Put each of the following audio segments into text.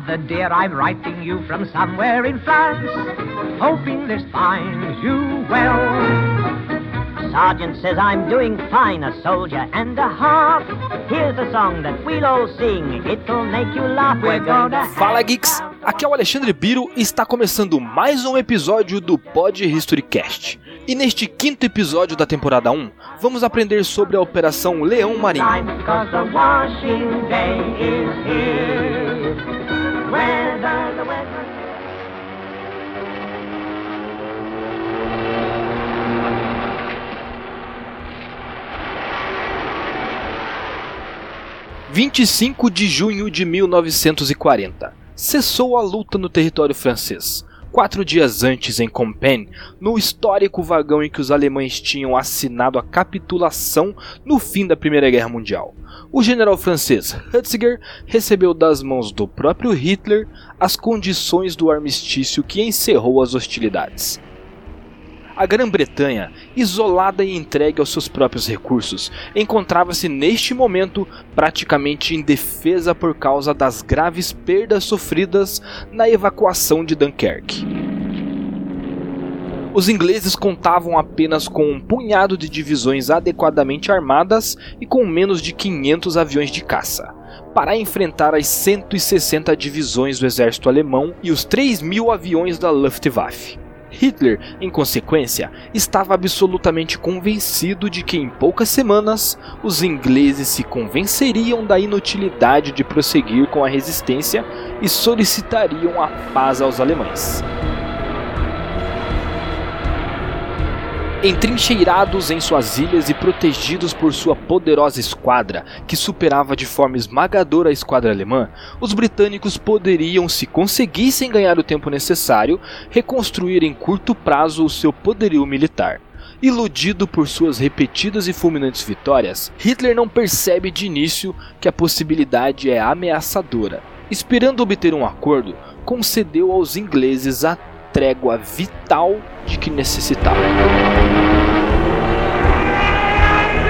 Mother dear, I'm writing you from somewhere in France, hoping this finds you well. Sergeant says I'm doing fine, a soldier and a half. Here's a song that we'll all sing, it'll make you laugh. We're gonna Fala Geeks, aqui é o Alexandre Biro e está começando mais um episódio do Pod History Cast. E neste quinto episódio da temporada 1, vamos aprender sobre a Operação Leão Marinho. Weather, the weather. H 25 de junho de 1940. Cessou a luta no território francês. Quatro dias antes, em Compiègne, no histórico vagão em que os alemães tinham assinado a capitulação no fim da Primeira Guerra Mundial. O general francês Hutziger recebeu das mãos do próprio Hitler as condições do armistício que encerrou as hostilidades. A Grã-Bretanha, isolada e entregue aos seus próprios recursos, encontrava-se neste momento praticamente indefesa por causa das graves perdas sofridas na evacuação de Dunkerque. Os ingleses contavam apenas com um punhado de divisões adequadamente armadas e com menos de 500 aviões de caça, para enfrentar as 160 divisões do exército alemão e os 3 mil aviões da Luftwaffe. Hitler, em consequência, estava absolutamente convencido de que em poucas semanas os ingleses se convenceriam da inutilidade de prosseguir com a resistência e solicitariam a paz aos alemães. Entrincheirados em suas ilhas e protegidos por sua poderosa esquadra, que superava de forma esmagadora a esquadra alemã, os britânicos poderiam, se conseguissem ganhar o tempo necessário, reconstruir em curto prazo o seu poderio militar. Iludido por suas repetidas e fulminantes vitórias, Hitler não percebe de início que a possibilidade é ameaçadora. Esperando obter um acordo, concedeu aos ingleses a trégua vital de que necessitavam.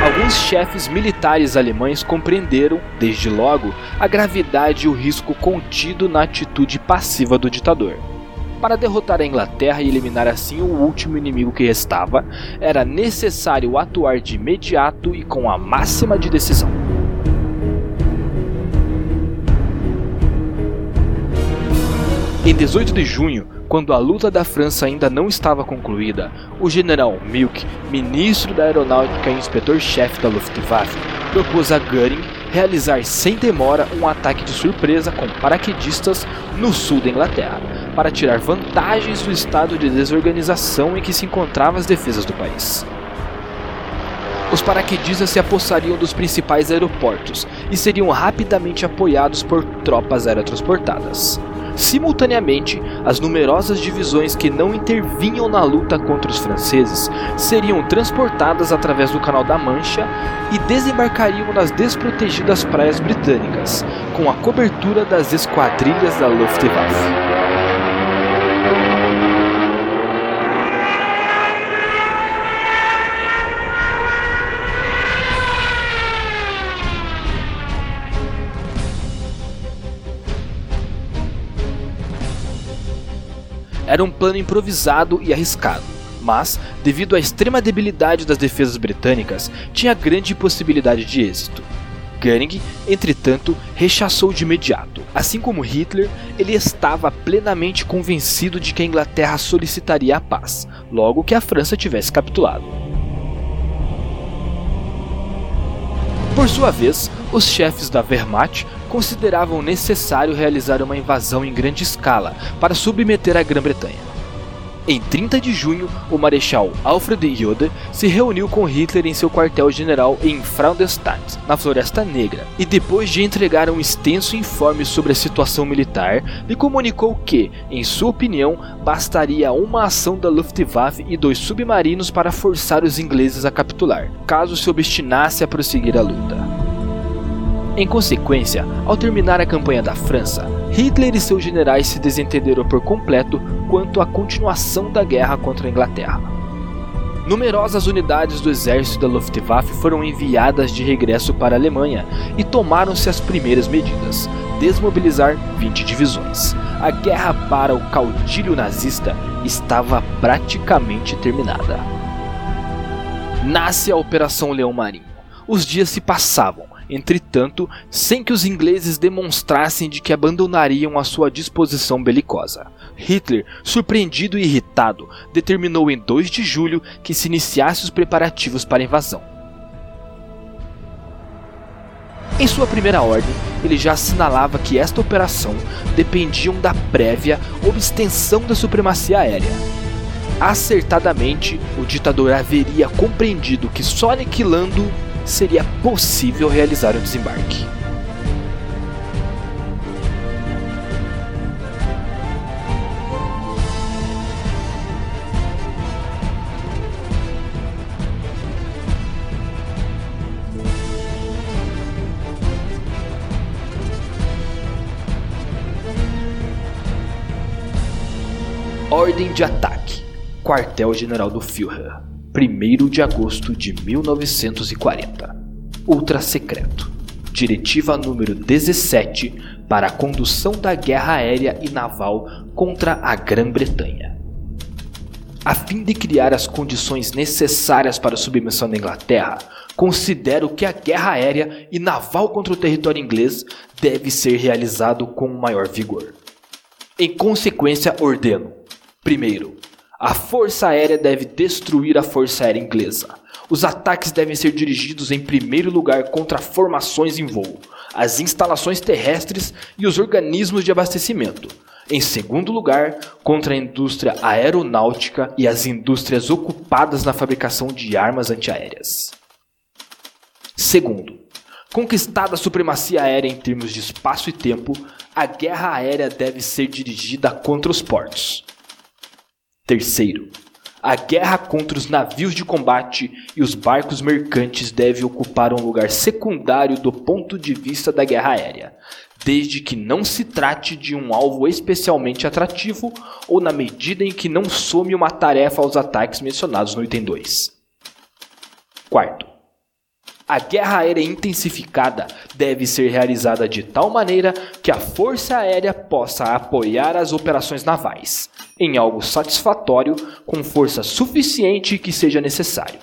Alguns chefes militares alemães compreenderam, desde logo, a gravidade e o risco contido na atitude passiva do ditador. Para derrotar a Inglaterra e eliminar assim o último inimigo que restava, era necessário atuar de imediato e com a máxima de decisão. Em 18 de junho, quando a luta da França ainda não estava concluída, o general Milk, ministro da Aeronáutica e inspetor-chefe da Luftwaffe, propôs a Göring realizar sem demora um ataque de surpresa com paraquedistas no sul da Inglaterra, para tirar vantagens do estado de desorganização em que se encontravam as defesas do país. Os paraquedistas se apossariam dos principais aeroportos e seriam rapidamente apoiados por tropas aerotransportadas. Simultaneamente, as numerosas divisões que não intervinham na luta contra os franceses seriam transportadas através do Canal da Mancha e desembarcariam nas desprotegidas praias britânicas, com a cobertura das esquadrilhas da Luftwaffe. Era um plano improvisado e arriscado, mas, devido à extrema debilidade das defesas britânicas, tinha grande possibilidade de êxito. Göring, entretanto, rechaçou de imediato. Assim como Hitler, ele estava plenamente convencido de que a Inglaterra solicitaria a paz, logo que a França tivesse capitulado. Por sua vez, os chefes da Wehrmacht consideravam necessário realizar uma invasão em grande escala para submeter a Grã-Bretanha. Em 30 de junho, o Marechal Alfred Jode se reuniu com Hitler em seu quartel-general em Frauenstadt, na Floresta Negra, e depois de entregar um extenso informe sobre a situação militar, lhe comunicou que, em sua opinião, bastaria uma ação da Luftwaffe e dois submarinos para forçar os ingleses a capitular, caso se obstinasse a prosseguir a luta. Em consequência, ao terminar a campanha da França, Hitler e seus generais se desentenderam por completo quanto à continuação da guerra contra a Inglaterra. Numerosas unidades do exército da Luftwaffe foram enviadas de regresso para a Alemanha e tomaram-se as primeiras medidas: desmobilizar 20 divisões. A guerra para o caudilho nazista estava praticamente terminada. Nasce a Operação Leão Marinho. Os dias se passavam entretanto, sem que os ingleses demonstrassem de que abandonariam a sua disposição belicosa. Hitler, surpreendido e irritado, determinou em 2 de julho que se iniciasse os preparativos para a invasão. Em sua primeira ordem, ele já assinalava que esta operação dependia da prévia obstenção da supremacia aérea. Acertadamente, o ditador haveria compreendido que só aniquilando seria possível realizar o desembarque. Ordem de ataque. Quartel-General do Führer. 1 de agosto de 1940. Ultra secreto. Diretiva número 17 para a condução da guerra aérea e naval contra a Grã-Bretanha. A fim de criar as condições necessárias para a submissão da Inglaterra, considero que a guerra aérea e naval contra o território inglês deve ser realizado com maior vigor. Em consequência, ordeno: primeiro, a Força Aérea deve destruir a Força Aérea Inglesa. Os ataques devem ser dirigidos em primeiro lugar contra formações em voo, as instalações terrestres e os organismos de abastecimento. Em segundo lugar, contra a indústria aeronáutica e as indústrias ocupadas na fabricação de armas antiaéreas. Segundo, conquistada a supremacia aérea em termos de espaço e tempo, a guerra aérea deve ser dirigida contra os portos. Terceiro, a guerra contra os navios de combate e os barcos mercantes deve ocupar um lugar secundário do ponto de vista da guerra aérea, desde que não se trate de um alvo especialmente atrativo ou na medida em que não some uma tarefa aos ataques mencionados no item 2. Quarto, a guerra aérea intensificada deve ser realizada de tal maneira que a Força Aérea possa apoiar as operações navais, em algo satisfatório com força suficiente que seja necessário.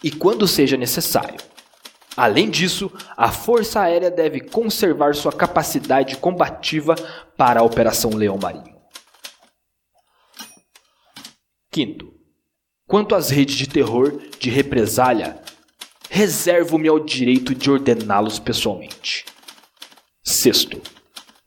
E quando seja necessário. Além disso, a Força Aérea deve conservar sua capacidade combativa para a Operação Leão Marinho. Quinto, quanto às redes de terror de represália, reservo-me ao direito de ordená-los pessoalmente. Sexto,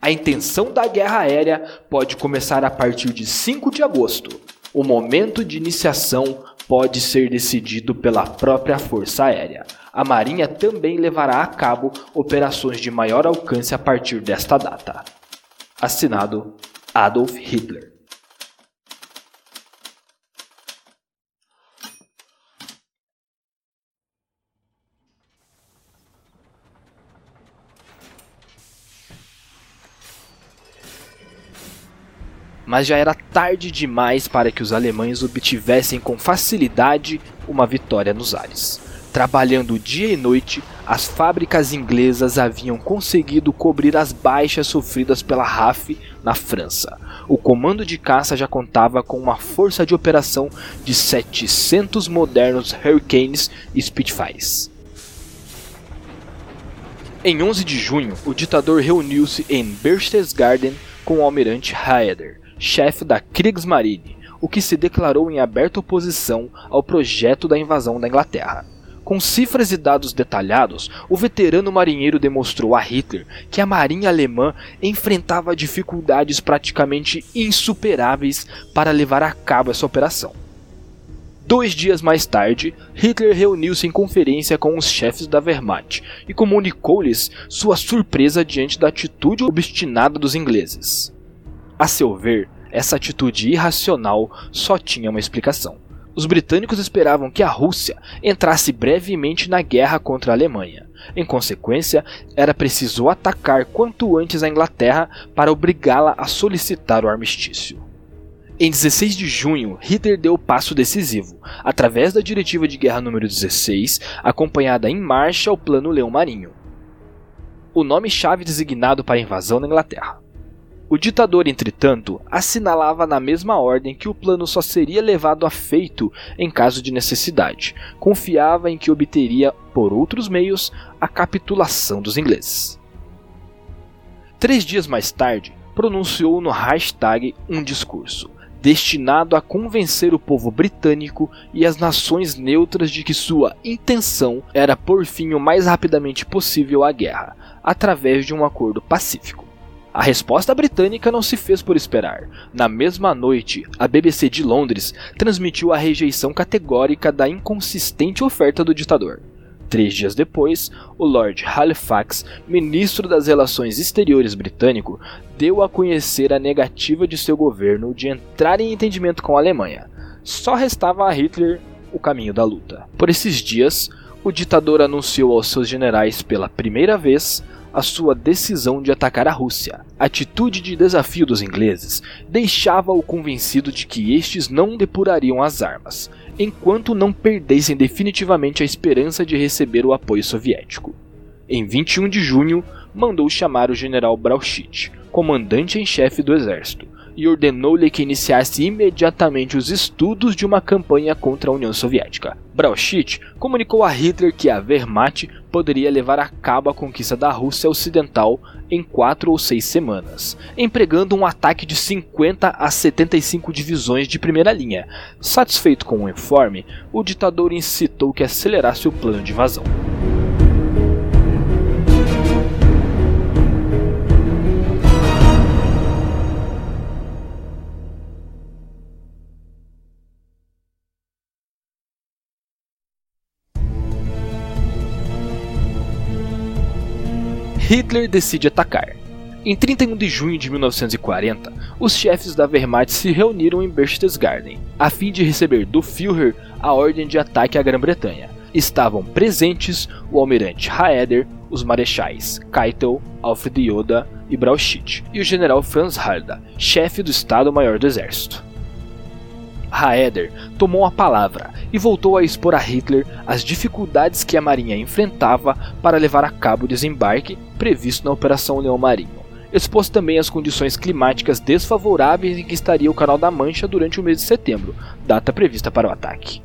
a intenção da guerra aérea pode começar a partir de 5 de agosto. O momento de iniciação pode ser decidido pela própria Força Aérea. A Marinha também levará a cabo operações de maior alcance a partir desta data. Assinado Adolf Hitler. Mas já era tarde demais para que os alemães obtivessem com facilidade uma vitória nos ares. Trabalhando dia e noite, as fábricas inglesas haviam conseguido cobrir as baixas sofridas pela RAF na França. O comando de caça já contava com uma força de operação de 700 modernos Hurricanes e Spitfires. Em 11 de junho, o ditador reuniu-se em Berchtesgaden com o almirante Raeder, chefe da Kriegsmarine, o que se declarou em aberta oposição ao projeto da invasão da Inglaterra. Com cifras e dados detalhados, o veterano marinheiro demonstrou a Hitler que a marinha alemã enfrentava dificuldades praticamente insuperáveis para levar a cabo essa operação. Dois dias mais tarde, Hitler reuniu-se em conferência com os chefes da Wehrmacht e comunicou-lhes sua surpresa diante da atitude obstinada dos ingleses. A seu ver, essa atitude irracional só tinha uma explicação. Os britânicos esperavam que a Rússia entrasse brevemente na guerra contra a Alemanha. Em consequência, era preciso atacar quanto antes a Inglaterra para obrigá-la a solicitar o armistício. Em 16 de junho, Hitler deu o passo decisivo, através da Diretiva de Guerra número 16, acompanhada em marcha ao Plano Leão Marinho. O nome-chave designado para a invasão na Inglaterra. O ditador, entretanto, assinalava na mesma ordem que o plano só seria levado a feito em caso de necessidade. Confiava em que obteria, por outros meios, a capitulação dos ingleses. Três dias mais tarde, pronunciou no hashtag um discurso destinado a convencer o povo britânico e as nações neutras de que sua intenção era por fim o mais rapidamente possível à guerra, através de um acordo pacífico. A resposta britânica não se fez por esperar. Na mesma noite, a BBC de Londres transmitiu a rejeição categórica da inconsistente oferta do ditador. Três dias depois, o Lord Halifax, ministro das Relações Exteriores britânico, deu a conhecer a negativa de seu governo de entrar em entendimento com a Alemanha. Só restava a Hitler o caminho da luta. Por esses dias, o ditador anunciou aos seus generais pela primeira vez a sua decisão de atacar a Rússia. A atitude de desafio dos ingleses deixava-o convencido de que estes não depurariam as armas enquanto não perdessem definitivamente a esperança de receber o apoio soviético. Em 21 de junho, mandou chamar o general Brauchitsch, comandante em chefe do exército, e ordenou-lhe que iniciasse imediatamente os estudos de uma campanha contra a União Soviética. Brauchitsch comunicou a Hitler que a Wehrmacht poderia levar a cabo a conquista da Rússia Ocidental em quatro ou seis semanas, empregando um ataque de 50 a 75 divisões de primeira linha. Satisfeito com o informe, o ditador incitou que acelerasse o plano de invasão. Hitler decide atacar. Em 31 de junho de 1940, os chefes da Wehrmacht se reuniram em Berchtesgaden, a fim de receber do Führer a ordem de ataque à Grã-Bretanha. Estavam presentes o almirante Raeder, os marechais Keitel, Alfred Yoda e Brauchitsch, e o general Franz Halder, chefe do Estado-Maior do Exército. Raeder tomou a palavra e voltou a expor a Hitler as dificuldades que a marinha enfrentava para levar a cabo o desembarque previsto na Operação Leão Marinho. Expôs também as condições climáticas desfavoráveis em que estaria o Canal da Mancha durante o mês de setembro, data prevista para o ataque.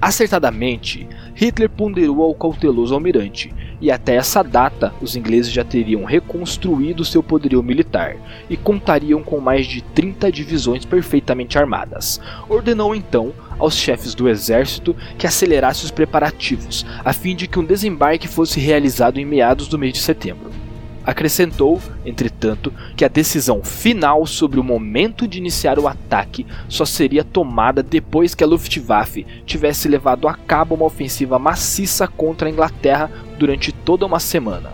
Acertadamente, Hitler ponderou ao cauteloso almirante, e até essa data os ingleses já teriam reconstruído seu poderio militar e contariam com mais de 30 divisões perfeitamente armadas. Ordenou então aos chefes do exército que acelerasse os preparativos, a fim de que um desembarque fosse realizado em meados do mês de setembro. Acrescentou, entretanto, que a decisão final sobre o momento de iniciar o ataque só seria tomada depois que a Luftwaffe tivesse levado a cabo uma ofensiva maciça contra a Inglaterra durante toda uma semana.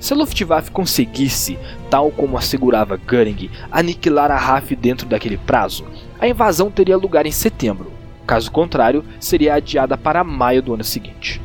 Se a Luftwaffe conseguisse, tal como assegurava Göring, aniquilar a RAF dentro daquele prazo, a invasão teria lugar em setembro. Caso contrário, seria adiada para maio do ano seguinte.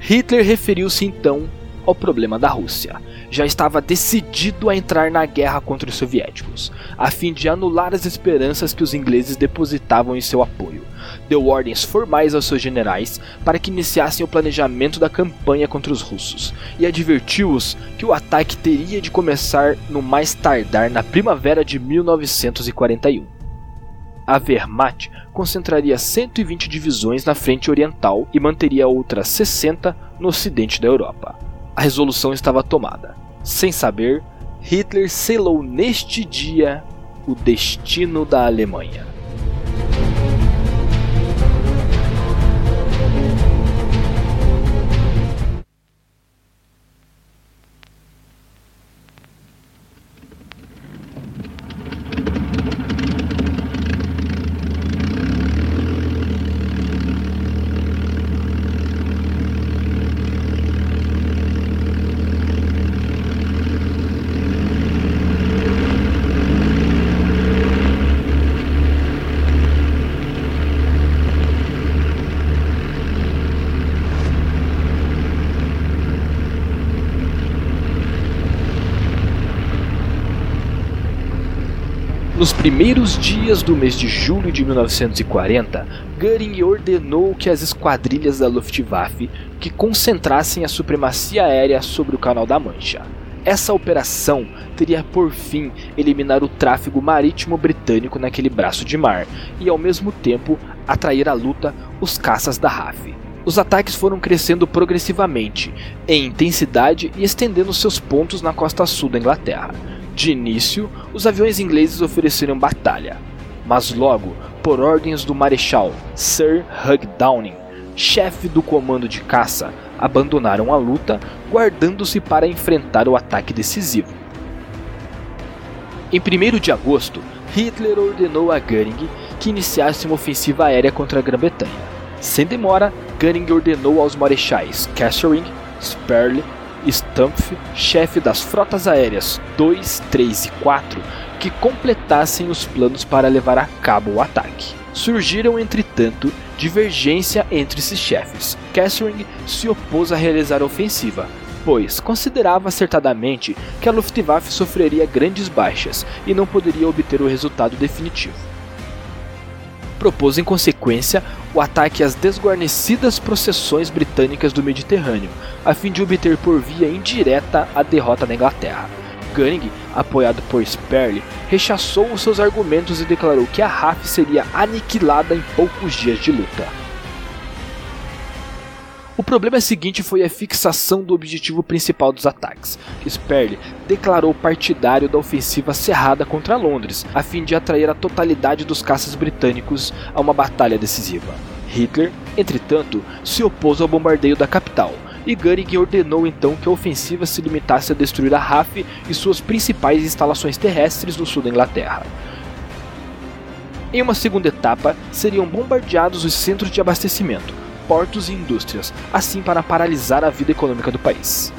Hitler referiu-se então ao problema da Rússia. Já estava decidido a entrar na guerra contra os soviéticos, a fim de anular as esperanças que os ingleses depositavam em seu apoio. Deu ordens formais aos seus generais para que iniciassem o planejamento da campanha contra os russos e advertiu-os que o ataque teria de começar no mais tardar na primavera de 1941 a Wehrmacht concentraria 120 divisões na frente oriental e manteria outras 60 no ocidente da Europa a resolução estava tomada. Sem saber, Hitler selou neste dia o destino da Alemanha. Primeiros dias do mês de julho de 1940, Göring ordenou que as esquadrilhas da Luftwaffe que concentrassem a supremacia aérea sobre o Canal da Mancha. Essa operação teria por fim eliminar o tráfego marítimo britânico naquele braço de mar e ao mesmo tempo atrair à luta os caças da RAF. Os ataques foram crescendo progressivamente, em intensidade e estendendo seus pontos na costa sul da Inglaterra. De início, os aviões ingleses ofereceram batalha, mas logo, por ordens do Marechal Sir Hugh Downing, chefe do comando de caça, abandonaram a luta, guardando-se para enfrentar o ataque decisivo. Em 1 de agosto, Hitler ordenou a Göring que iniciasse uma ofensiva aérea contra a Grã-Bretanha. Sem demora, Göring ordenou aos marechais Kesselring, Sperle e Stumpf, chefe das frotas aéreas 2, 3 e 4, que completassem os planos para levar a cabo o ataque. Surgiram, entretanto, divergência entre esses chefes. Kesselring se opôs a realizar a ofensiva, pois considerava acertadamente que a Luftwaffe sofreria grandes baixas e não poderia obter o resultado definitivo. Propôs em consequência o ataque às desguarnecidas processões britânicas do Mediterrâneo, a fim de obter por via indireta a derrota da Inglaterra. Gunning, apoiado por Sperle, rechaçou os seus argumentos e declarou que a RAF seria aniquilada em poucos dias de luta. O problema seguinte foi a fixação do objetivo principal dos ataques. Sperle declarou partidário da ofensiva cerrada contra Londres, a fim de atrair a totalidade dos caças britânicos a uma batalha decisiva. Hitler, entretanto, se opôs ao bombardeio da capital, e Göring ordenou então que a ofensiva se limitasse a destruir a RAF e suas principais instalações terrestres no sul da Inglaterra. Em uma segunda etapa, seriam bombardeados os centros de abastecimento, portos e indústrias, assim para paralisar a vida econômica do país.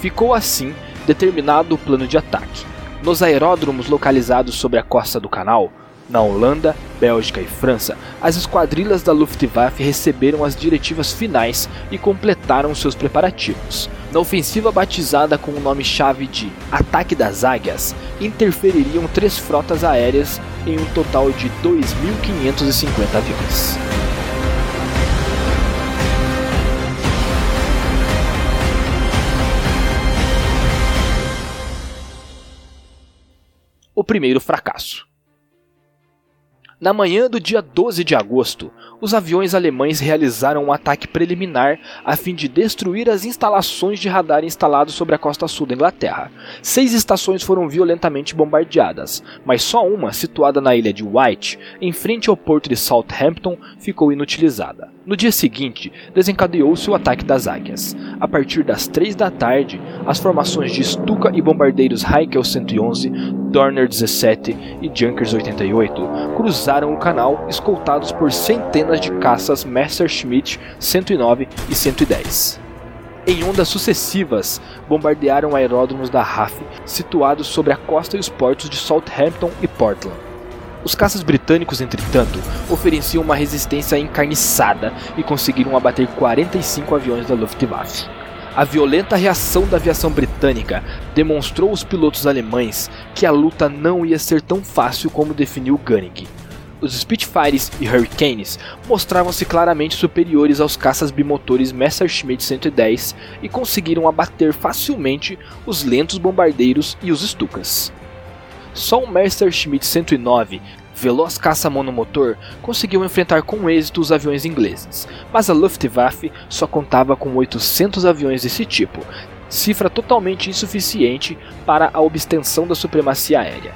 Ficou assim determinado o plano de ataque. Nos aeródromos localizados sobre a costa do canal, na Holanda, Bélgica e França, as esquadrilhas da Luftwaffe receberam as diretivas finais e completaram seus preparativos. Na ofensiva batizada com o nome-chave de Ataque das Águias, interfeririam três frotas aéreas em um total de 2.550 aviões. O primeiro fracasso. Na manhã do dia 12 de agosto, os aviões alemães realizaram um ataque preliminar a fim de destruir as instalações de radar instalados sobre a costa sul da Inglaterra. Seis estações foram violentamente bombardeadas, mas só uma, situada na ilha de White, em frente ao porto de Southampton, ficou inutilizada. No dia seguinte, desencadeou-se o ataque das águias. A partir das 3 da tarde, as formações de Stuka e bombardeiros Heikel 111, Dorner 17 e Junkers 88 cruzaram o canal escoltados por centenas de caças Messerschmitt 109 e 110 em ondas sucessivas, bombardearam aeródromos da RAF situados sobre a costa e os portos de Southampton e Portland. Os caças britânicos, entretanto, ofereciam uma resistência encarniçada e conseguiram abater 45 aviões da Luftwaffe. A violenta reação da aviação britânica demonstrou aos pilotos alemães que a luta não ia ser tão fácil como definiu Göring. Os Spitfires e Hurricanes mostravam-se claramente superiores aos caças bimotores Messerschmitt 110 e conseguiram abater facilmente os lentos bombardeiros e os Stukas. Só o Messerschmitt 109, veloz caça monomotor, conseguiu enfrentar com êxito os aviões ingleses, mas a Luftwaffe só contava com 800 aviões desse tipo, cifra totalmente insuficiente para a obtenção da supremacia aérea.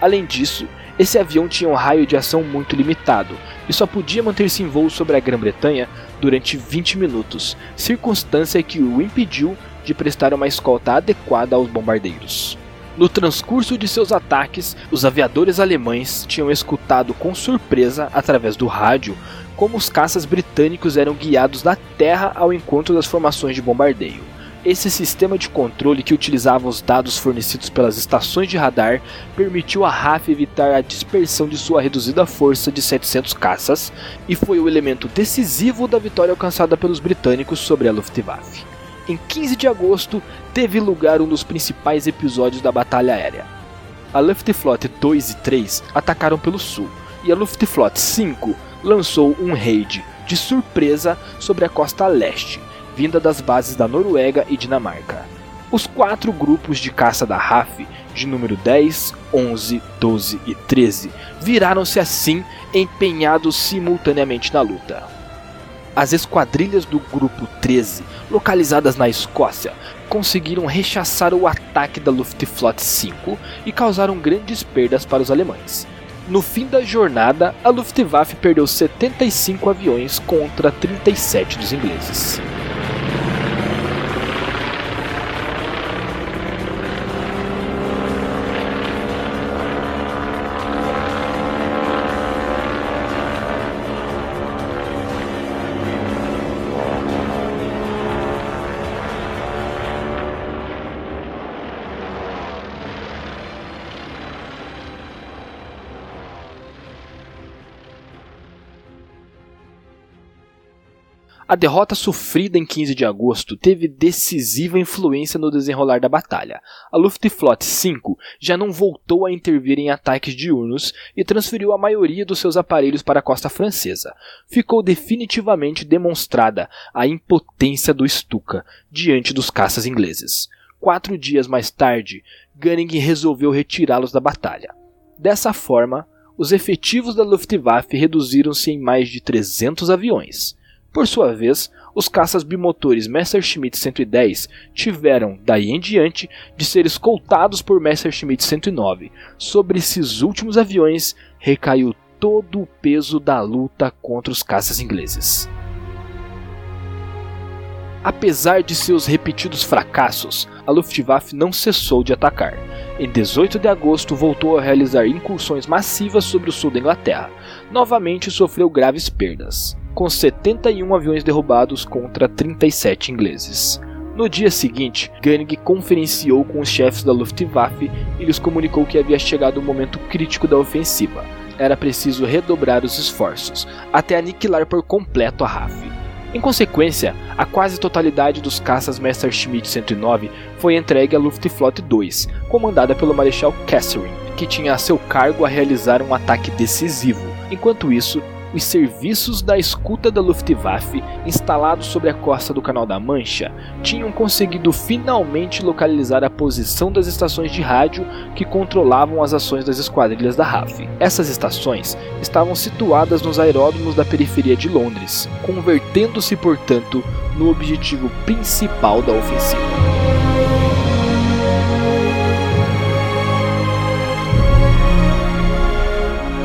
Além disso, esse avião tinha um raio de ação muito limitado e só podia manter-se em voo sobre a Grã-Bretanha durante 20 minutos, circunstância que o impediu de prestar uma escolta adequada aos bombardeiros. No transcurso de seus ataques, os aviadores alemães tinham escutado com surpresa, através do rádio, como os caças britânicos eram guiados da terra ao encontro das formações de bombardeio. Esse sistema de controle que utilizava os dados fornecidos pelas estações de radar permitiu a RAF evitar a dispersão de sua reduzida força de 700 caças e foi o elemento decisivo da vitória alcançada pelos britânicos sobre a Luftwaffe em 15 de agosto teve lugar um dos principais episódios da batalha aérea. A Luftflotte 2 e 3 atacaram pelo sul, e a Luftflotte 5 lançou um raid de surpresa sobre a costa leste, vinda das bases da Noruega e Dinamarca. Os quatro grupos de caça da RAF, de número 10, 11, 12 e 13, viraram-se assim empenhados simultaneamente na luta. As esquadrilhas do grupo 13, localizadas na Escócia, conseguiram rechaçar o ataque da Luftflotte 5 e causaram grandes perdas para os alemães. No fim da jornada, a Luftwaffe perdeu 75 aviões contra 37 dos ingleses. Derrota sofrida em 15 de agosto teve decisiva influência no desenrolar da batalha. A Luftflotte 5 já não voltou a intervir em ataques diurnos e transferiu a maioria dos seus aparelhos para a costa francesa. Ficou definitivamente demonstrada a impotência do Stuka diante dos caças ingleses. Quatro dias mais tarde, Gunning resolveu retirá-los da batalha. Dessa forma, os efetivos da Luftwaffe reduziram-se em mais de 300 aviões. Por sua vez, os caças bimotores Messerschmitt 110 tiveram, daí em diante, de ser escoltados por Messerschmitt 109. Sobre esses últimos aviões recaiu todo o peso da luta contra os caças ingleses. Apesar de seus repetidos fracassos, a Luftwaffe não cessou de atacar. Em 18 de agosto, voltou a realizar incursões massivas sobre o sul da Inglaterra. Novamente sofreu graves perdas com 71 aviões derrubados contra 37 ingleses. No dia seguinte, Gunning conferenciou com os chefes da Luftwaffe e lhes comunicou que havia chegado o momento crítico da ofensiva. Era preciso redobrar os esforços, até aniquilar por completo a RAF. Em consequência, a quase totalidade dos caças Messerschmitt 109 foi entregue à Luftflotte 2, comandada pelo Marechal Kesselring, que tinha a seu cargo a realizar um ataque decisivo. Enquanto isso, os serviços da escuta da Luftwaffe, instalados sobre a costa do Canal da Mancha, tinham conseguido finalmente localizar a posição das estações de rádio que controlavam as ações das esquadrilhas da RAF. Essas estações estavam situadas nos aeródromos da periferia de Londres, convertendo-se, portanto, no objetivo principal da ofensiva.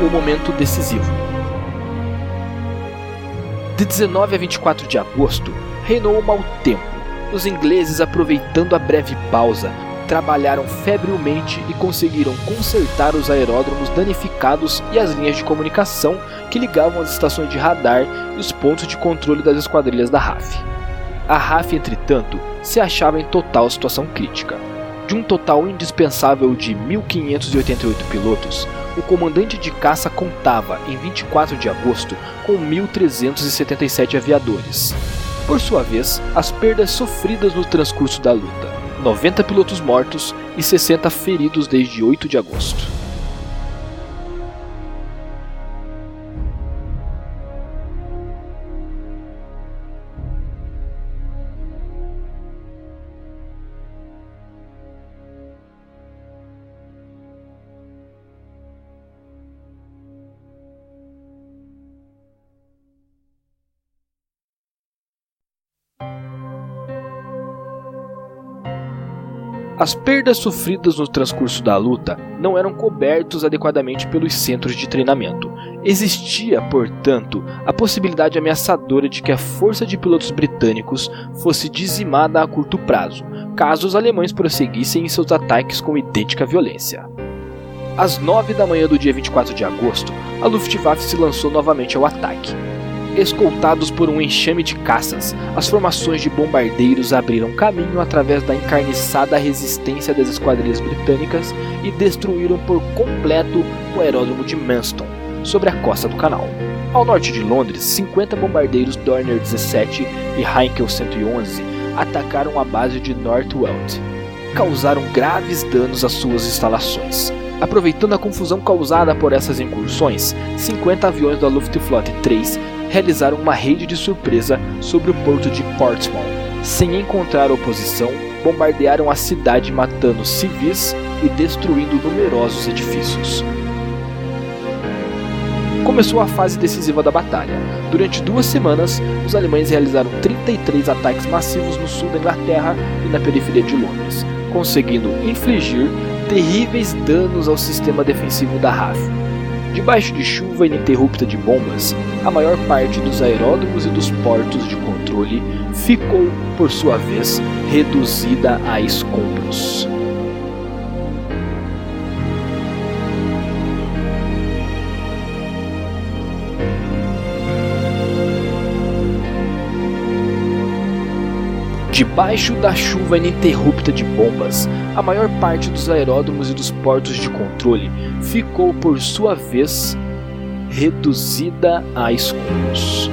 O momento decisivo. De 19 a 24 de agosto, reinou um mau tempo. Os ingleses, aproveitando a breve pausa, trabalharam febrilmente e conseguiram consertar os aeródromos danificados e as linhas de comunicação que ligavam as estações de radar e os pontos de controle das esquadrilhas da RAF. A RAF, entretanto, se achava em total situação crítica. De um total indispensável de 1.588 pilotos, o comandante de caça contava, em 24 de agosto, com 1.377 aviadores. Por sua vez, as perdas sofridas no transcurso da luta: 90 pilotos mortos e 60 feridos desde 8 de agosto. As perdas sofridas no transcurso da luta não eram cobertos adequadamente pelos centros de treinamento. Existia, portanto, a possibilidade ameaçadora de que a força de pilotos britânicos fosse dizimada a curto prazo, caso os alemães prosseguissem em seus ataques com idêntica violência. Às 9 da manhã do dia 24 de agosto, a Luftwaffe se lançou novamente ao ataque. Escoltados por um enxame de caças, as formações de bombardeiros abriram caminho através da encarniçada resistência das esquadrilhas britânicas e destruíram por completo o aeródromo de Manston, sobre a costa do canal. Ao norte de Londres, 50 bombardeiros Dornier 17 e Heinkel 111 atacaram a base de Northwelt. Causaram graves danos às suas instalações. Aproveitando a confusão causada por essas incursões, 50 aviões da Luftwaffe 3 realizaram uma rede de surpresa sobre o porto de Portsmouth. Sem encontrar oposição, bombardearam a cidade matando civis e destruindo numerosos edifícios. Começou a fase decisiva da batalha. Durante duas semanas, os alemães realizaram 33 ataques massivos no sul da Inglaterra e na periferia de Londres, conseguindo infligir terríveis danos ao sistema defensivo da RAF. Debaixo de chuva ininterrupta de bombas, a maior parte dos aeródromos e dos portos de controle ficou, por sua vez, reduzida a escombros. Debaixo da chuva ininterrupta de bombas, a maior parte dos aeródromos e dos portos de controle ficou, por sua vez, reduzida a escombros.